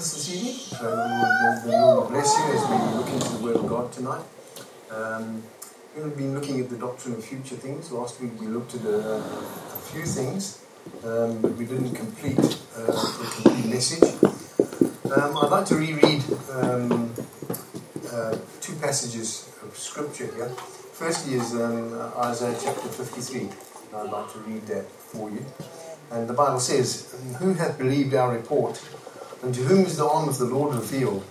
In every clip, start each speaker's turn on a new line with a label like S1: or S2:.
S1: this evening. Uh, the, Lord, bless you as we look into the Word of God tonight. Um, we've been looking at the doctrine of future things. Last week we looked at a, a few things, um, but we didn't complete uh, the complete message. Um, I'd like to reread um, uh, two passages of Scripture here. Firstly is um, Isaiah chapter 53. I'd like to read that for you. And the Bible says, Who hath believed our report? And to whom is the arm of the Lord revealed?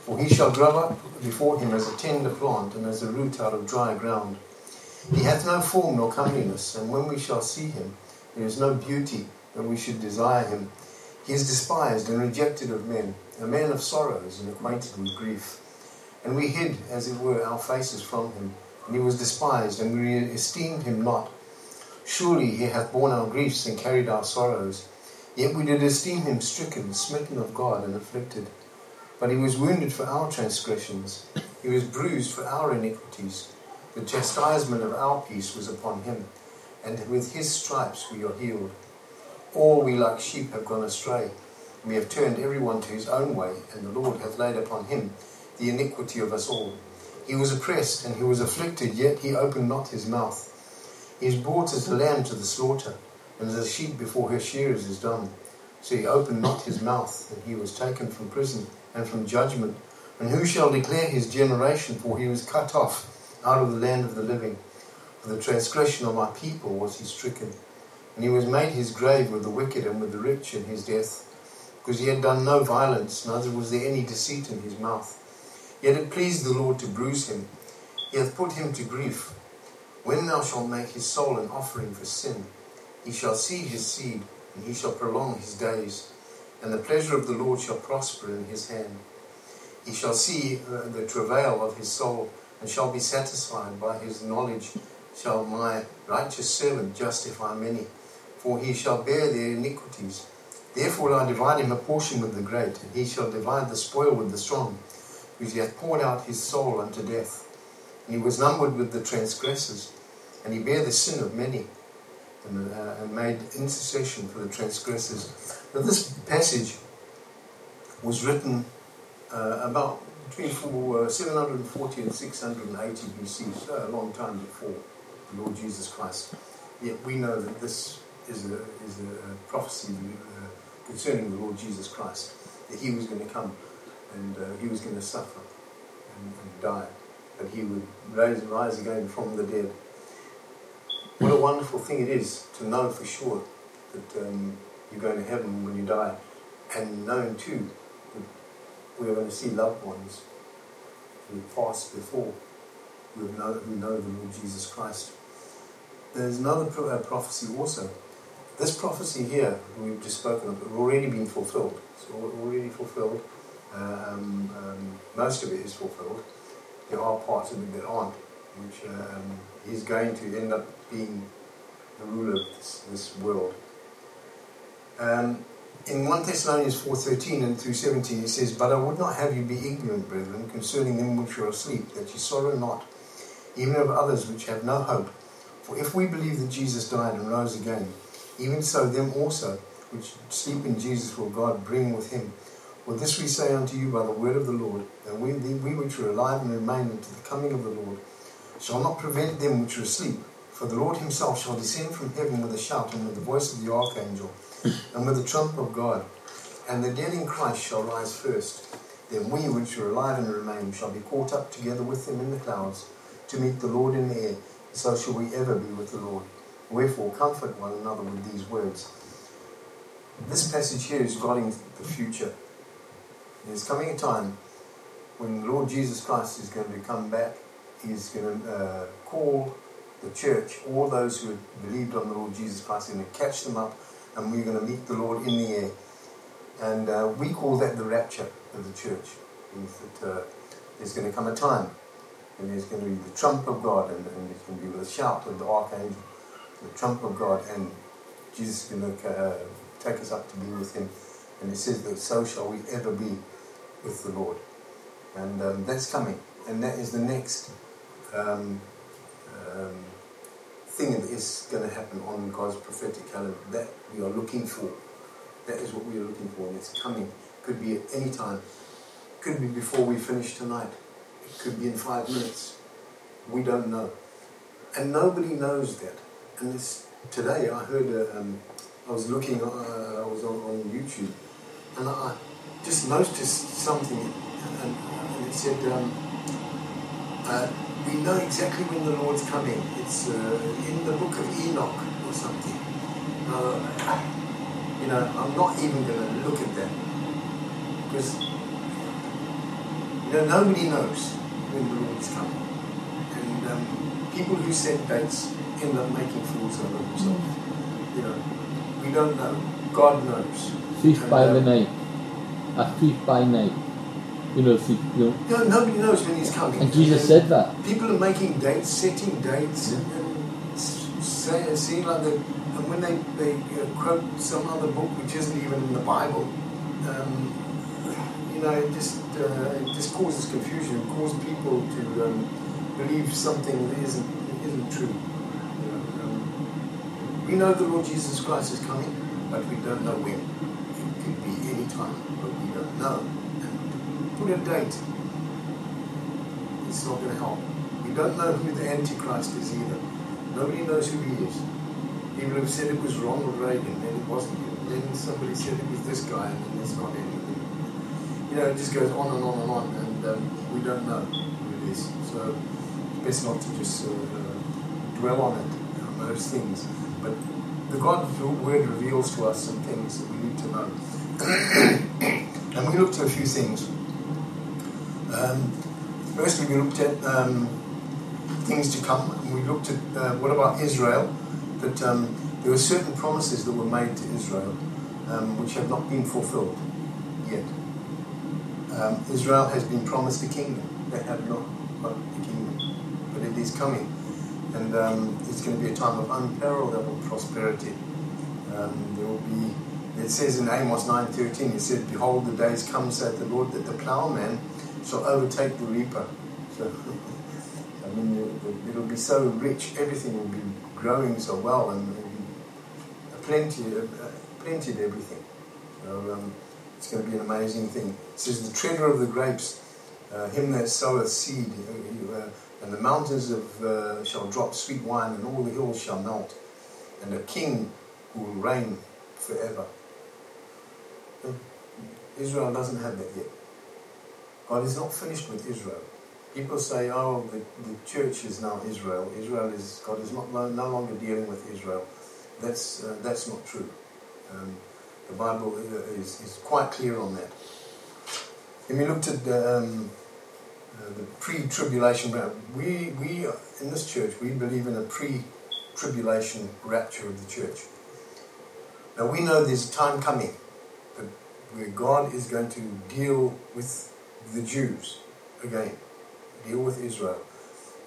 S1: For he shall grow up before him as a tender plant, and as a root out of dry ground. He hath no form nor comeliness, and when we shall see him, there is no beauty that we should desire him. He is despised and rejected of men, a man of sorrows and acquainted with grief. And we hid, as it were, our faces from him, and he was despised, and we esteemed him not. Surely he hath borne our griefs and carried our sorrows. Yet we did esteem him stricken, smitten of God, and afflicted. But he was wounded for our transgressions, he was bruised for our iniquities. The chastisement of our peace was upon him, and with his stripes we are healed. All we like sheep have gone astray. We have turned every one to his own way, and the Lord hath laid upon him the iniquity of us all. He was oppressed and he was afflicted, yet he opened not his mouth. He is brought as a lamb to the slaughter and as a sheep before her shearers is dumb. So he opened not his mouth, and he was taken from prison and from judgment. And who shall declare his generation? For he was cut off out of the land of the living. For the transgression of my people was he stricken. And he was made his grave with the wicked and with the rich in his death, because he had done no violence, neither was there any deceit in his mouth. Yet it pleased the Lord to bruise him. He hath put him to grief. When thou shalt make his soul an offering for sin, he shall see his seed, and he shall prolong his days, and the pleasure of the Lord shall prosper in his hand. He shall see uh, the travail of his soul, and shall be satisfied by his knowledge. Shall my righteous servant justify many, for he shall bear their iniquities. Therefore I divide him a portion with the great, and he shall divide the spoil with the strong, because he hath poured out his soul unto death. And he was numbered with the transgressors, and he bare the sin of many and, uh, made intercession for the transgressors. Now, this passage was written uh, about between uh, 740 and 680 BC, so a long time before the Lord Jesus Christ. Yet we know that this is a, is a prophecy uh, concerning the Lord Jesus Christ, that he was going to come and uh, he was going to suffer and, and die, but he would rise again from the dead what a wonderful thing it is to know for sure that um, you're going to heaven when you die, and knowing too that we're going to see loved ones who passed before, who know, who know the Lord Jesus Christ. There's another pro- uh, prophecy also. This prophecy here, we've just spoken of, has already been fulfilled. It's already fulfilled. Um, um, most of it is fulfilled. There are parts of it that aren't, which um, is going to end up being the ruler of this, this world. Um, in 1 Thessalonians 4.13 and through 17 it says, But I would not have you be ignorant, brethren, concerning them which are asleep, that ye sorrow not, even of others which have no hope. For if we believe that Jesus died and rose again, even so them also which sleep in Jesus will God bring with him. For this we say unto you by the word of the Lord, that we, we which are alive and remain unto the coming of the Lord shall not prevent them which are asleep. For the Lord himself shall descend from heaven with a shout, and with the voice of the archangel, and with the trump of God. And the dead in Christ shall rise first. Then we which are alive and remain shall be caught up together with them in the clouds, to meet the Lord in the air. So shall we ever be with the Lord. Wherefore comfort one another with these words. This passage here is regarding the future. There's coming a time when the Lord Jesus Christ is going to come back. He's going to uh, call the church, all those who had believed on the Lord Jesus Christ, are going to catch them up and we're going to meet the Lord in the air. And uh, we call that the rapture of the church. That, uh, there's going to come a time when there's going to be the trump of God and, and it's going to be with a shout of the archangel, the trump of God, and Jesus is going to uh, take us up to be with him. And it says that so shall we ever be with the Lord. And um, that's coming. And that is the next um, um, thing that is going to happen on God's prophetic calendar that we are looking for. That is what we are looking for, and it's coming. Could be at any time. Could be before we finish tonight. It could be in five minutes. We don't know. And nobody knows that. And this, today I heard, a, um, I was looking, uh, I was on, on YouTube, and I just noticed something, and, and it said, um, uh, we know exactly when the Lord's coming. It's uh, in the book of Enoch or something. Uh, you know, I'm not even going to look at that because you know nobody knows when the Lord's coming, and um, people who set dates end up making fools of themselves. You know, we don't know. God knows.
S2: Thief by the
S1: um,
S2: night. A thief by night. You know, you know.
S1: You know, nobody knows when He's coming.
S2: And Jesus said that.
S1: people are making dates, setting dates, and, and s- say, seeing like they, and when they, they uh, quote some other book which isn't even in the Bible, um, you know, it just uh, it just causes confusion. It causes people to um, believe something that isn't isn't true. You know, um, we know the Lord Jesus Christ is coming, but we don't know when. It could be any time, but we don't know. Put a date it's not going to help. We don't know who the Antichrist is either. Nobody knows who he is. People have said it was Ronald Reagan, then it wasn't him. Then somebody said it was this guy, and it's not him. You know, it just goes on and on and on, and um, we don't know who it is. So it's best not to just uh, dwell on it, on those things. But the God word reveals to us some things that we need to know. and we looked at a few things. Um, Firstly, we looked at um, things to come. We looked at uh, what about Israel? That um, there were certain promises that were made to Israel um, which have not been fulfilled yet. Um, Israel has been promised a kingdom. They have not got the kingdom, but it is coming, and um, it's going to be a time of unparalleled prosperity. There will be. It says in Amos 9:13, it said, "Behold, the days come," saith the Lord, "that the plowman shall overtake the reaper. So, I mean, it- it'll be so rich, everything will be growing so well, and there'll be plenty, uh, plenty of everything. So, um, it's going to be an amazing thing. It says, The treader of the grapes, uh, him that soweth seed, uh, and the mountains of, uh, shall drop sweet wine, and all the hills shall melt, and a king will reign forever. Israel doesn't have that yet. God is not finished with Israel. People say, oh, the, the church is now Israel. Israel is, God is not, no, longer dealing with Israel. That's, uh, that's not true. Um, the Bible uh, is, is quite clear on that. When we looked at um, uh, the pre-tribulation, ra- we, we in this church, we believe in a pre-tribulation rapture of the church. Now we know there's a time coming where God is going to deal with the Jews again, deal with Israel.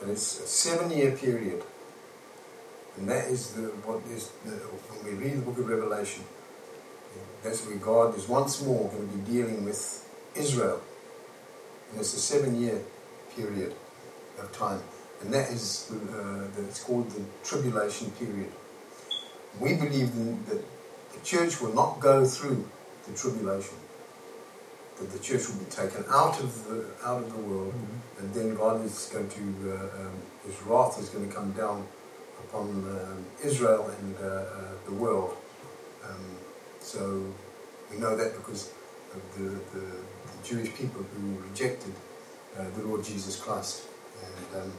S1: And it's a seven year period. And that is the, what is, the, when we read the book of Revelation, that's where God is once more going to be dealing with Israel. And it's a seven year period of time. And that is, uh, that it's called the tribulation period. We believe that the church will not go through the tribulation that the church will be taken out of the out of the world, and then God is going to uh, um, His wrath is going to come down upon um, Israel and uh, uh, the world. Um, so we know that because of the, the, the Jewish people who rejected uh, the Lord Jesus Christ, and um,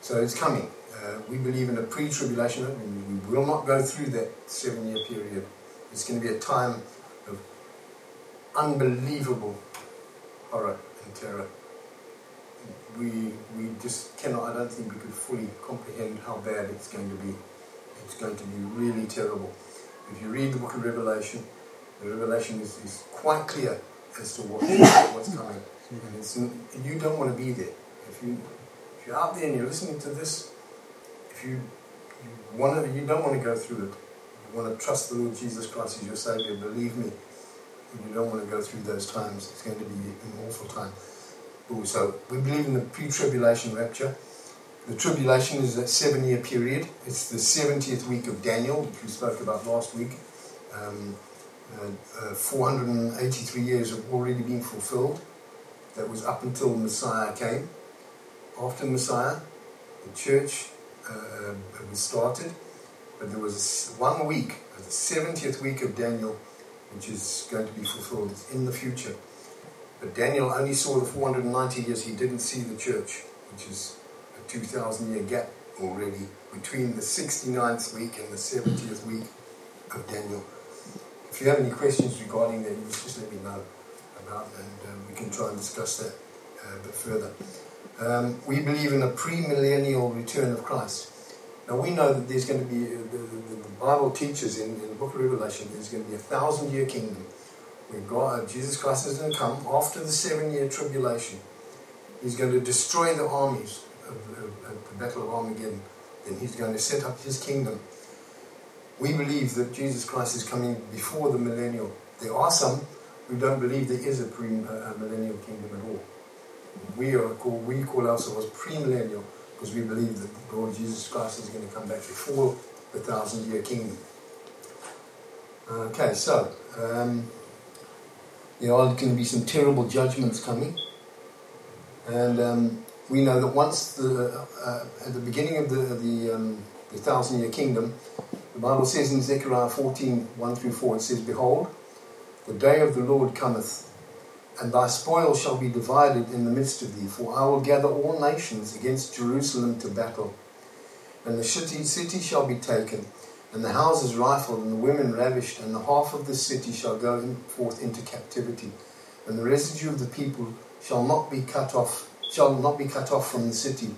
S1: so it's coming. Uh, we believe in a pre-tribulation. and We will not go through that seven-year period. It's going to be a time unbelievable horror and terror. We, we just cannot, I don't think we could fully comprehend how bad it's going to be. It's going to be really terrible. If you read the book of Revelation, the Revelation is, is quite clear as to what, what's coming. And you don't want to be there. If, you, if you're out there and you're listening to this, if you, you, want to, you don't want to go through it, you want to trust the Lord Jesus Christ as your Savior, believe me, you don't want to go through those times. It's going to be an awful time. So we believe in the pre-tribulation rapture. The tribulation is a seven-year period. It's the 70th week of Daniel, which we spoke about last week. Um, uh, uh, 483 years have already been fulfilled. That was up until Messiah came. After Messiah, the church uh, was started, but there was one week, the 70th week of Daniel, which is going to be fulfilled in the future. But Daniel only saw the 490 years, he didn't see the church, which is a 2,000 year gap already between the 69th week and the 70th week of Daniel. If you have any questions regarding that, just let me know about and um, we can try and discuss that uh, a bit further. Um, we believe in a pre-millennial return of Christ. Now we know that there's going to be, uh, the, the, the, Bible teaches in, in, the book of Revelation, there's going to be a thousand year kingdom where God, uh, Jesus Christ is going to come after the seven year tribulation. He's going to destroy the armies of, of, of the Battle of Armageddon. and he's going to set up his kingdom. We believe that Jesus Christ is coming before the millennial. There are some who don't believe there is a pre-millennial uh, kingdom at all. We are called, we call ourselves premillennial because we believe that the Lord Jesus Christ is going to come back before the thousand year kingdom. Okay, so um, there are going to be some terrible judgments coming, and um, we know that once the uh, at the beginning of the the, um, the thousand year kingdom, the Bible says in Zechariah 14 1 through 4, it says, Behold, the day of the Lord cometh and thy spoil shall be divided in the midst of thee, for I will gather all nations against Jerusalem to battle. And the city, shall be taken, and the houses rifled, and the women ravished, and the half of the city shall go forth into captivity, and the residue of the people shall not be cut off, shall not be cut off from the city.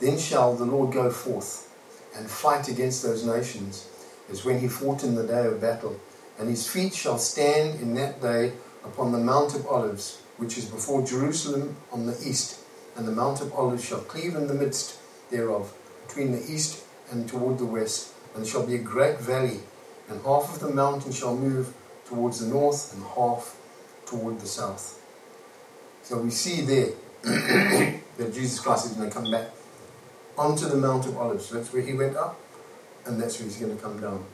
S1: Then shall the Lord go forth and fight against those nations, as when he fought in the day of battle. And his feet shall stand in that day upon the Mount of Olives, which is before Jerusalem on the east, and the Mount of Olives shall cleave in the midst thereof, between the east and toward the west, and shall be a great valley, and half of the mountain shall move towards the north, and half toward the south. So we see there that Jesus Christ is going to come back onto the Mount of Olives. That's where he went up, and that's where he's going to come down.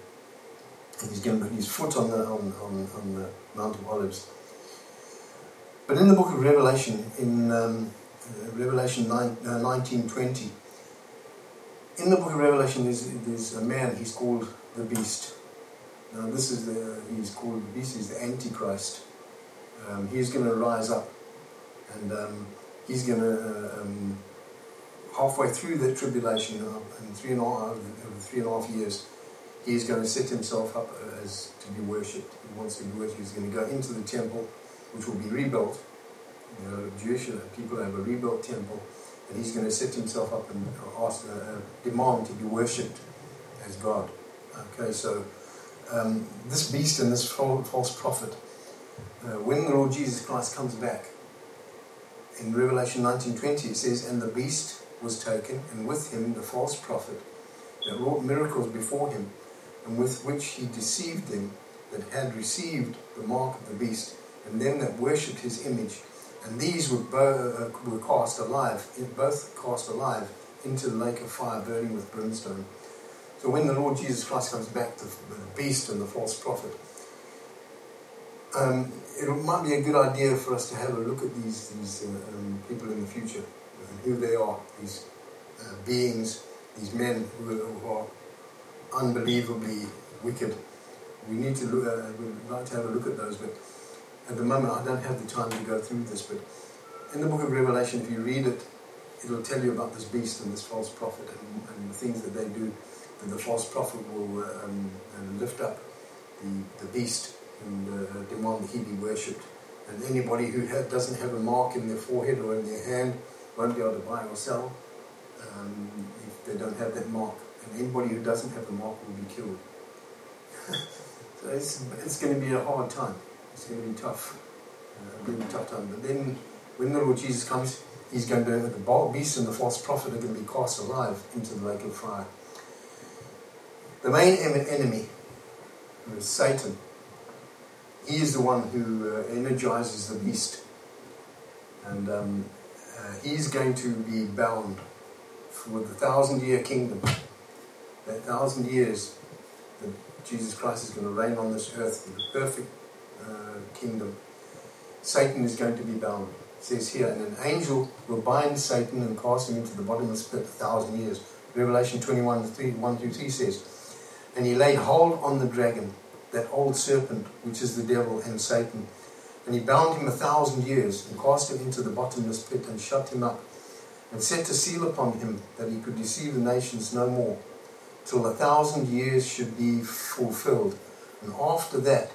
S1: And he's going to put his foot on the, on, on, on the Mount of Olives. But in the book of Revelation, in um, uh, Revelation 9, uh, 1920, in the book of Revelation, there's, there's a man, he's called the Beast. Now, this is the, he's called the Beast, he's the Antichrist. Um, he's going to rise up and um, he's going to, uh, um, halfway through that tribulation, uh, in three and a half, over three and a half years, he's going to set himself up as to be worshipped. He wants to be worshipped. He's going to go into the temple which will be rebuilt. Know, Jewish people have a rebuilt temple, and he's going to set himself up and ask, uh, demand to be worshipped as God. Okay, so um, this beast and this false prophet, uh, when the Lord Jesus Christ comes back, in Revelation 19:20 it says, "And the beast was taken, and with him the false prophet that wrought miracles before him, and with which he deceived them that had received the mark of the beast and them that worshipped his image. And these were, bo- uh, were cast alive, both cast alive into the lake of fire burning with brimstone. So when the Lord Jesus Christ comes back, the, beast and the false prophet, um, it might be a good idea for us to have a look at these, these uh, um, people in the future, and who they are, these uh, beings, these men who are, who are, unbelievably wicked. We need to look, uh, we'd like to have a look at those, but at the moment, I don't have the time to go through this, but in the book of Revelation, if you read it, it'll tell you about this beast and this false prophet and, and the things that they do. That the false prophet will uh, um, lift up the, the beast and uh, demand that he be worshipped. And anybody who doesn't have a mark in their forehead or in their hand won't be able to buy or sell um, if they don't have that mark. And anybody who doesn't have the mark will be killed. so it's, it's going to be a hard time. It's going to be tough. Uh, a really tough time. But then, when the Lord Jesus comes, he's going to, the beast and the false prophet are going to be cast alive into the lake of fire. The main enemy is Satan. He is the one who uh, energizes the beast. And um, uh, he's going to be bound for the thousand year kingdom. That thousand years that Jesus Christ is going to reign on this earth with a perfect uh, kingdom, Satan is going to be bound. It says here, and an angel will bind Satan and cast him into the bottomless pit a thousand years. Revelation 21, 3, 1 through 3 says, And he laid hold on the dragon, that old serpent, which is the devil and Satan. And he bound him a thousand years, and cast him into the bottomless pit, and shut him up, and set a seal upon him, that he could deceive the nations no more, till a thousand years should be fulfilled. And after that,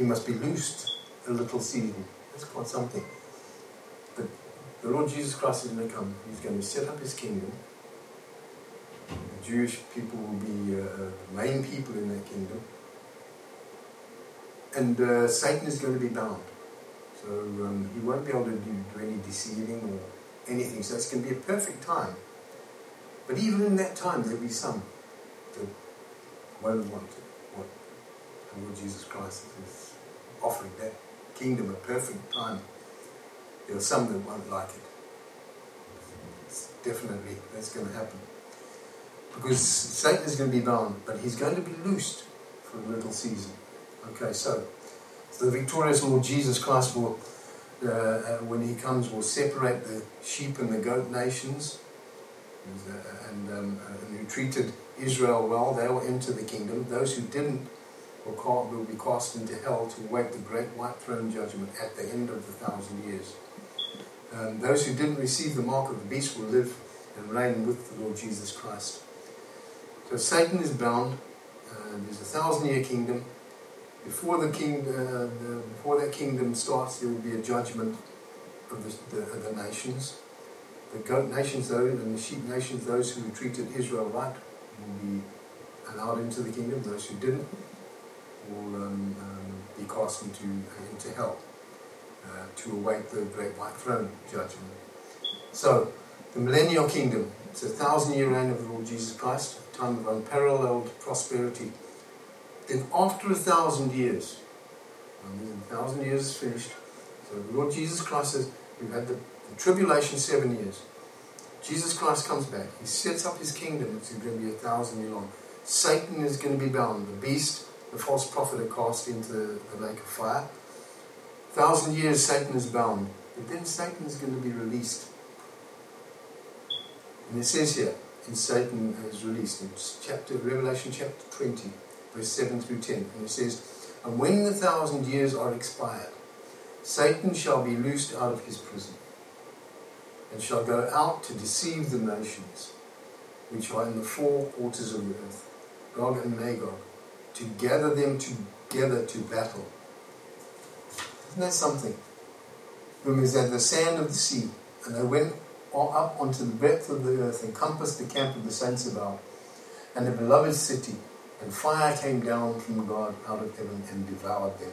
S1: he must be loosed a little season. That's quite something. But the Lord Jesus Christ is going to come. He's going to set up his kingdom. The Jewish people will be uh, the main people in that kingdom. And uh, Satan is going to be bound. So um, he won't be able to do, do any deceiving or anything. So it's going to be a perfect time. But even in that time, there'll be some that won't want it. What the Lord Jesus Christ is offering that kingdom a perfect time. There are some that won't like it. It's definitely, that's going to happen. Because Satan is going to be bound, but he's going to be loosed for a little season. Okay, so, the victorious Lord Jesus Christ will, uh, uh, when he comes, will separate the sheep and the goat nations, and, uh, and, um, and who treated Israel well, they will enter the kingdom. Those who didn't will, call, will be cast into hell to await the great white throne judgment at the end of the thousand years. Um, those who didn't receive the mark of the beast will live and reign with the Lord Jesus Christ. So Satan is bound. Uh, there's a thousand year kingdom. Before the king, uh, the, before that kingdom starts, there will be a judgment of the, the, of the nations. The goat nations, though, and the sheep nations, those who treated Israel right, will be allowed into the kingdom. Those who didn't will um, um, be cast into, into hell uh, to await the great white throne judgment. So, the millennial kingdom, it's a thousand year reign of the Lord Jesus Christ, a time of unparalleled prosperity. Then, after a thousand years, um, a thousand years is finished, so the Lord Jesus Christ says, we've had the, the tribulation seven years. Jesus Christ comes back. He sets up his kingdom, which is going to be a thousand year long. Satan is going to be bound. The beast the false prophet are cast into the lake of fire. A thousand years Satan is bound, but then Satan is going to be released. And it says here, and Satan is released in chapter Revelation chapter 20, verse 7 through 10. And it says, And when the thousand years are expired, Satan shall be loosed out of his prison, and shall go out to deceive the nations which are in the four quarters of the earth, Gog and Magog to gather them together to battle. Isn't that something? Whom is at the sand of the sea, and they went up onto the breadth of the earth and compassed the camp of the saints about, and the beloved city, and fire came down from God out of heaven and devoured them.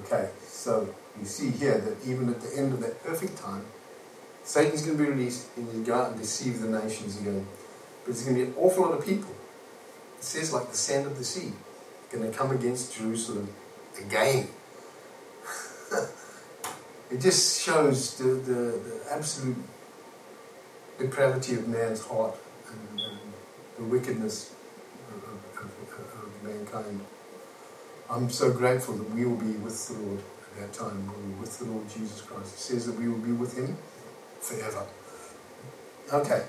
S1: Okay, so you see here that even at the end of that perfect time, Satan's going to be released and he's going to go out and deceive the nations again. But there's going to be an awful lot of people it says like the sand of the sea, going to come against Jerusalem again. it just shows the, the, the, absolute depravity of man's heart and, and the wickedness of, of, of, mankind. I'm so grateful that we will be with the Lord at that time. We'll be with the Lord Jesus Christ. It says that we will be with Him forever. Okay.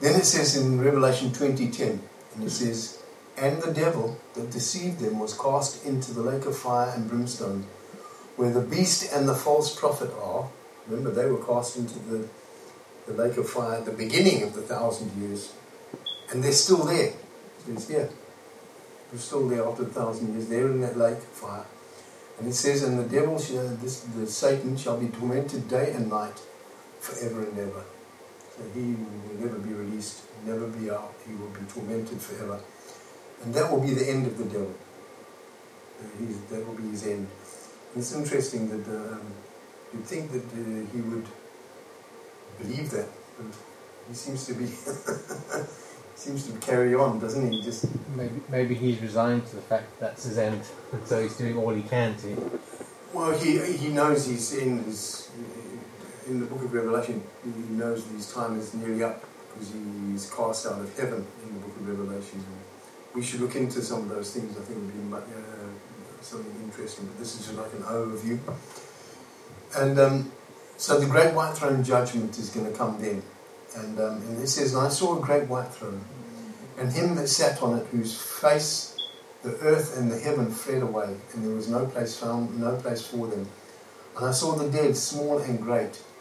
S1: Then it says in Revelation 20:10, and it says, And the devil that deceived them was cast into the lake of fire and brimstone, where the beast and the false prophet are. Remember, they were cast into the, the lake of fire at the beginning of the thousand years. And they're still there. It says here. They're still there after a thousand years. They're in that lake of fire. And it says, And the devil, shall, this, the Satan, shall be tormented day and night forever and ever that he will never be released, never be out, he will be tormented forever. And that will be the end of the devil. He's, that will be his end. And it's interesting that um, you'd think that uh, he would believe that, but he seems to be seems to carry on, doesn't he? Just
S2: maybe maybe he's resigned to the fact that that's his end, so he's doing all he can to.
S1: Well, he he knows his end is in the book of Revelation, he knows that his time is nearly up because he's cast out of heaven in the book of Revelation. we should look into some of those things. I think would be uh, something interesting. But this is just like an overview. And um, so the great white throne judgment is going to come then. And, um, and it says, I saw a great white throne, and him that sat on it, whose face the earth and the heaven fled away, and there was no place found, no place for them. And I saw the dead, small and great,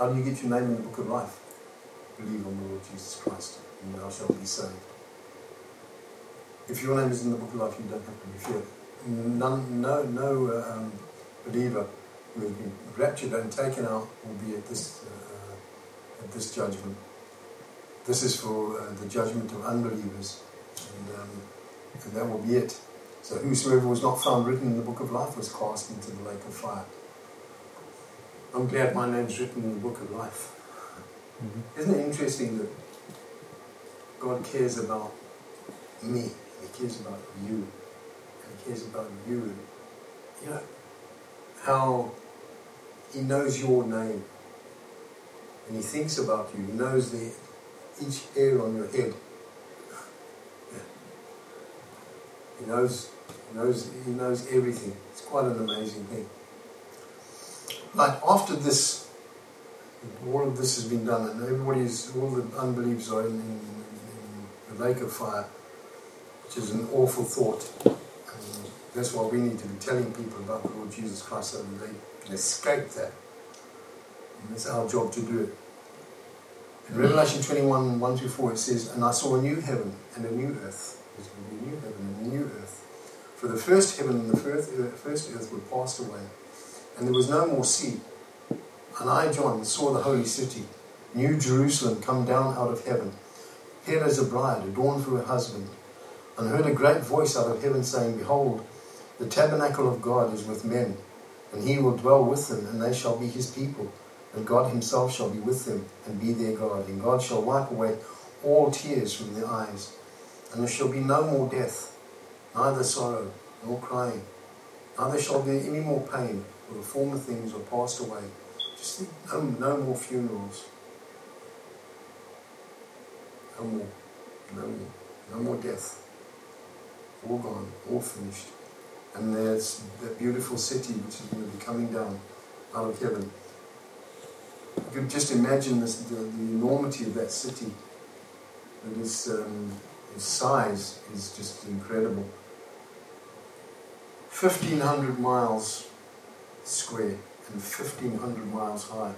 S1: How do you get your name in the book of life? Believe on the Lord Jesus Christ, and thou shalt be saved. If your name is in the book of life, you don't have to be feared. None, no, no uh, um, believer who has been raptured and taken out will be at this uh, at this judgment. This is for uh, the judgment of unbelievers, and, um, and that will be it. So whosoever was not found written in the book of life was cast into the lake of fire. I'm glad my name's written in the book of life.
S2: Mhm.
S1: Isn't it interesting that God cares about me? He cares about you. And he cares about you. You know, how He knows your name. And He thinks about you. He knows the, each hair on your head. Yeah. He knows, he knows, he knows everything. It's quite an amazing thing. But after this, all of this has been done, and everybody's, all the unbelievers are in, in, in the lake of fire, which is an awful thought. And that's why we need to be telling people about the Lord Jesus Christ so that they can escape that. And it's our job to do it. In Revelation 21 1 through 4, it says, And I saw a new heaven and a new earth. There's going to be a new heaven and a new earth. For the first heaven and the first earth, first earth were passed away, and there was no more sea. And I, John, saw the holy city, New Jerusalem, come down out of heaven, prepared as a bride, adorned for her husband. And heard a great voice out of heaven saying, Behold, the tabernacle of God is with men, and he will dwell with them, and they shall be his people. And God himself shall be with them, and be their God. And God shall wipe away all tears from their eyes. And there shall be no more death, neither sorrow, nor crying. Neither shall there be any more pain, for the former things are passed away. Just think, no, no more funerals. No more. No more. No more death. All gone. All finished. And there's that beautiful city which is going to be coming down out of heaven. You could just imagine this, the, the enormity of that city. Its, um, its size is just incredible. 1,500 miles square and 1,500 miles high.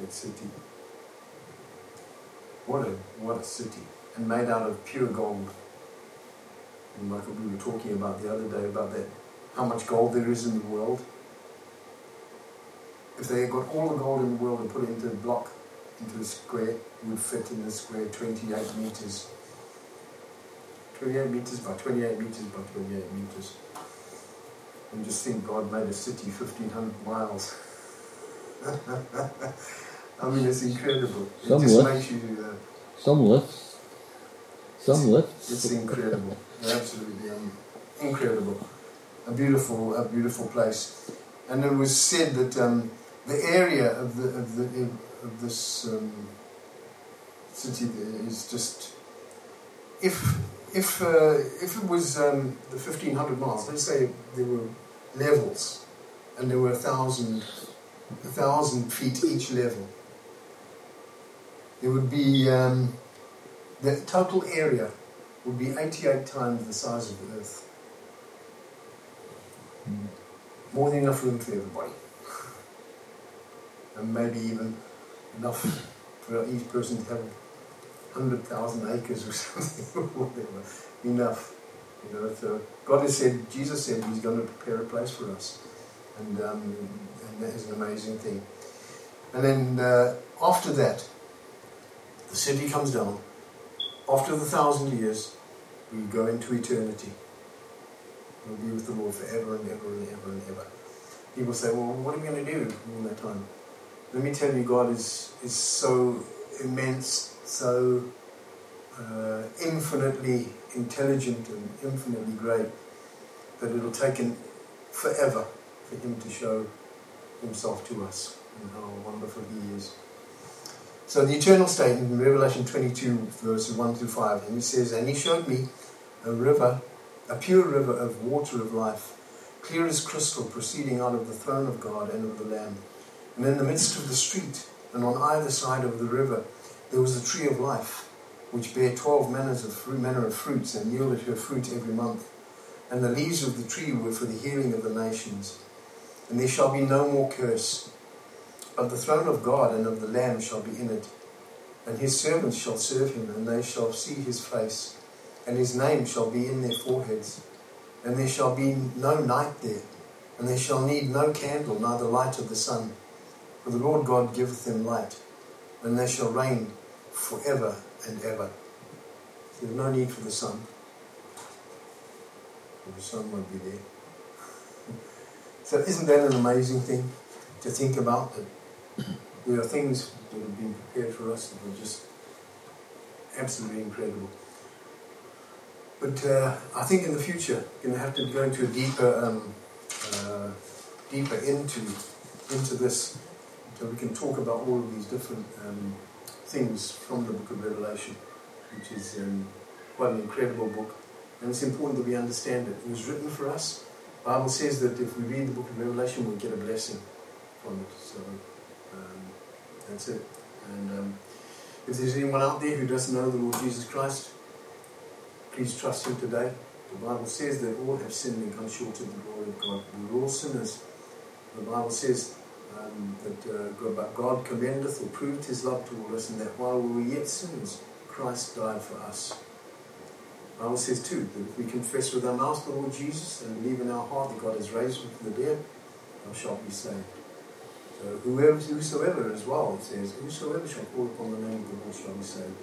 S1: That city. What a, what a city. And made out of pure gold. And like we were talking about the other day about that, how much gold there is in the world. If they had got all the gold in the world and put it into a block, into a square, it would fit in the square 28 meters. 28 meters by 28 meters by 28 meters. And just think God made a city 1500 miles. I mean, it's incredible. It
S3: Some
S1: just makes you. Uh,
S3: Some lifts. Some lifts.
S1: it's incredible. Absolutely um, incredible. A beautiful, a beautiful place. And it was said that um, the area of the of the of this um, city there is just if if uh, if it was um, the fifteen hundred miles, let's say there were levels, and there were a thousand a thousand feet each level. There would be um, the total area would be 88 times the size of the Earth. More than enough room for everybody. And maybe even enough for each person to have 100,000 acres or something. whatever. Enough. You know, so God has said, Jesus said He's going to prepare a place for us. And, um, and that is an amazing thing. And then uh, after that, the city comes down after the thousand years, we go into eternity. We'll be with the Lord forever and ever and ever and ever. People say, well, what are we going to do in that time? Let me tell you, God is, is so immense, so uh, infinitely intelligent and infinitely great that it'll take him forever for him to show himself to us and how wonderful he is. So the eternal state in Revelation 22 verses 1 through 5, and he says, And he showed me a river, a pure river of water of life, clear as crystal, proceeding out of the throne of God and of the Lamb. And in the midst of the street, and on either side of the river, there was a tree of life, which bare twelve manners of fruit, manner of fruits, and yielded her fruit every month. And the leaves of the tree were for the healing of the nations. And there shall be no more curse but the throne of God and of the Lamb shall be in it. And his servants shall serve him, and they shall see his face, and his name shall be in their foreheads. And there shall be no night there, and they shall need no candle, neither light of the sun. For the Lord God giveth them light, and they shall reign forever and ever. There's no need for the sun. The sun won't be there. so isn't that an amazing thing to think about that there are things that have been prepared for us that are just absolutely incredible. But uh, I think in the future, we're going to have to go into a deeper, um, uh, deeper into into this, so we can talk about all of these different um, things from the Book of Revelation, which is um, quite an incredible book, and it's important that we understand it. It was written for us. The Bible says that if we read the Book of Revelation, we'll get a blessing from it. So. Um, that's it. And um, if there's anyone out there who doesn't know the Lord Jesus Christ, please trust Him today. The Bible says that all have sinned and come short of the glory of God. We're all sinners. The Bible says um, that uh, God commendeth or proved His love toward us, and that while we were yet sinners, Christ died for us. The Bible says too that if we confess with our mouth the Lord Jesus and believe in our heart that God has raised him from the dead, thou shalt be saved. So whoever, whosoever as well, it says, whosoever shall call upon the name of the Lord shall be saved.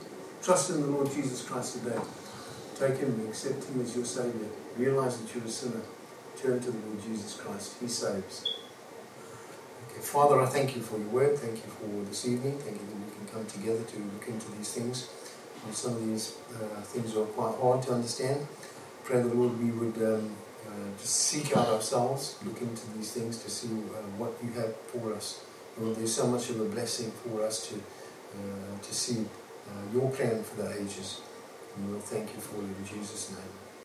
S1: Trust in the Lord Jesus Christ today. Take him, and accept him as your Saviour. Realize that you're a sinner. Turn to the Lord Jesus Christ. He saves. Father, I thank you for your word. Thank you for this evening. Thank you that we can come together to look into these things. And some of these uh, things are quite hard to understand. Pray the Lord we would um, uh, just seek out ourselves, look into these things to see uh, what you have for us. Lord, there's so much of a blessing for us to uh, to see uh, your plan for the ages. And we'll thank you for it in Jesus' name.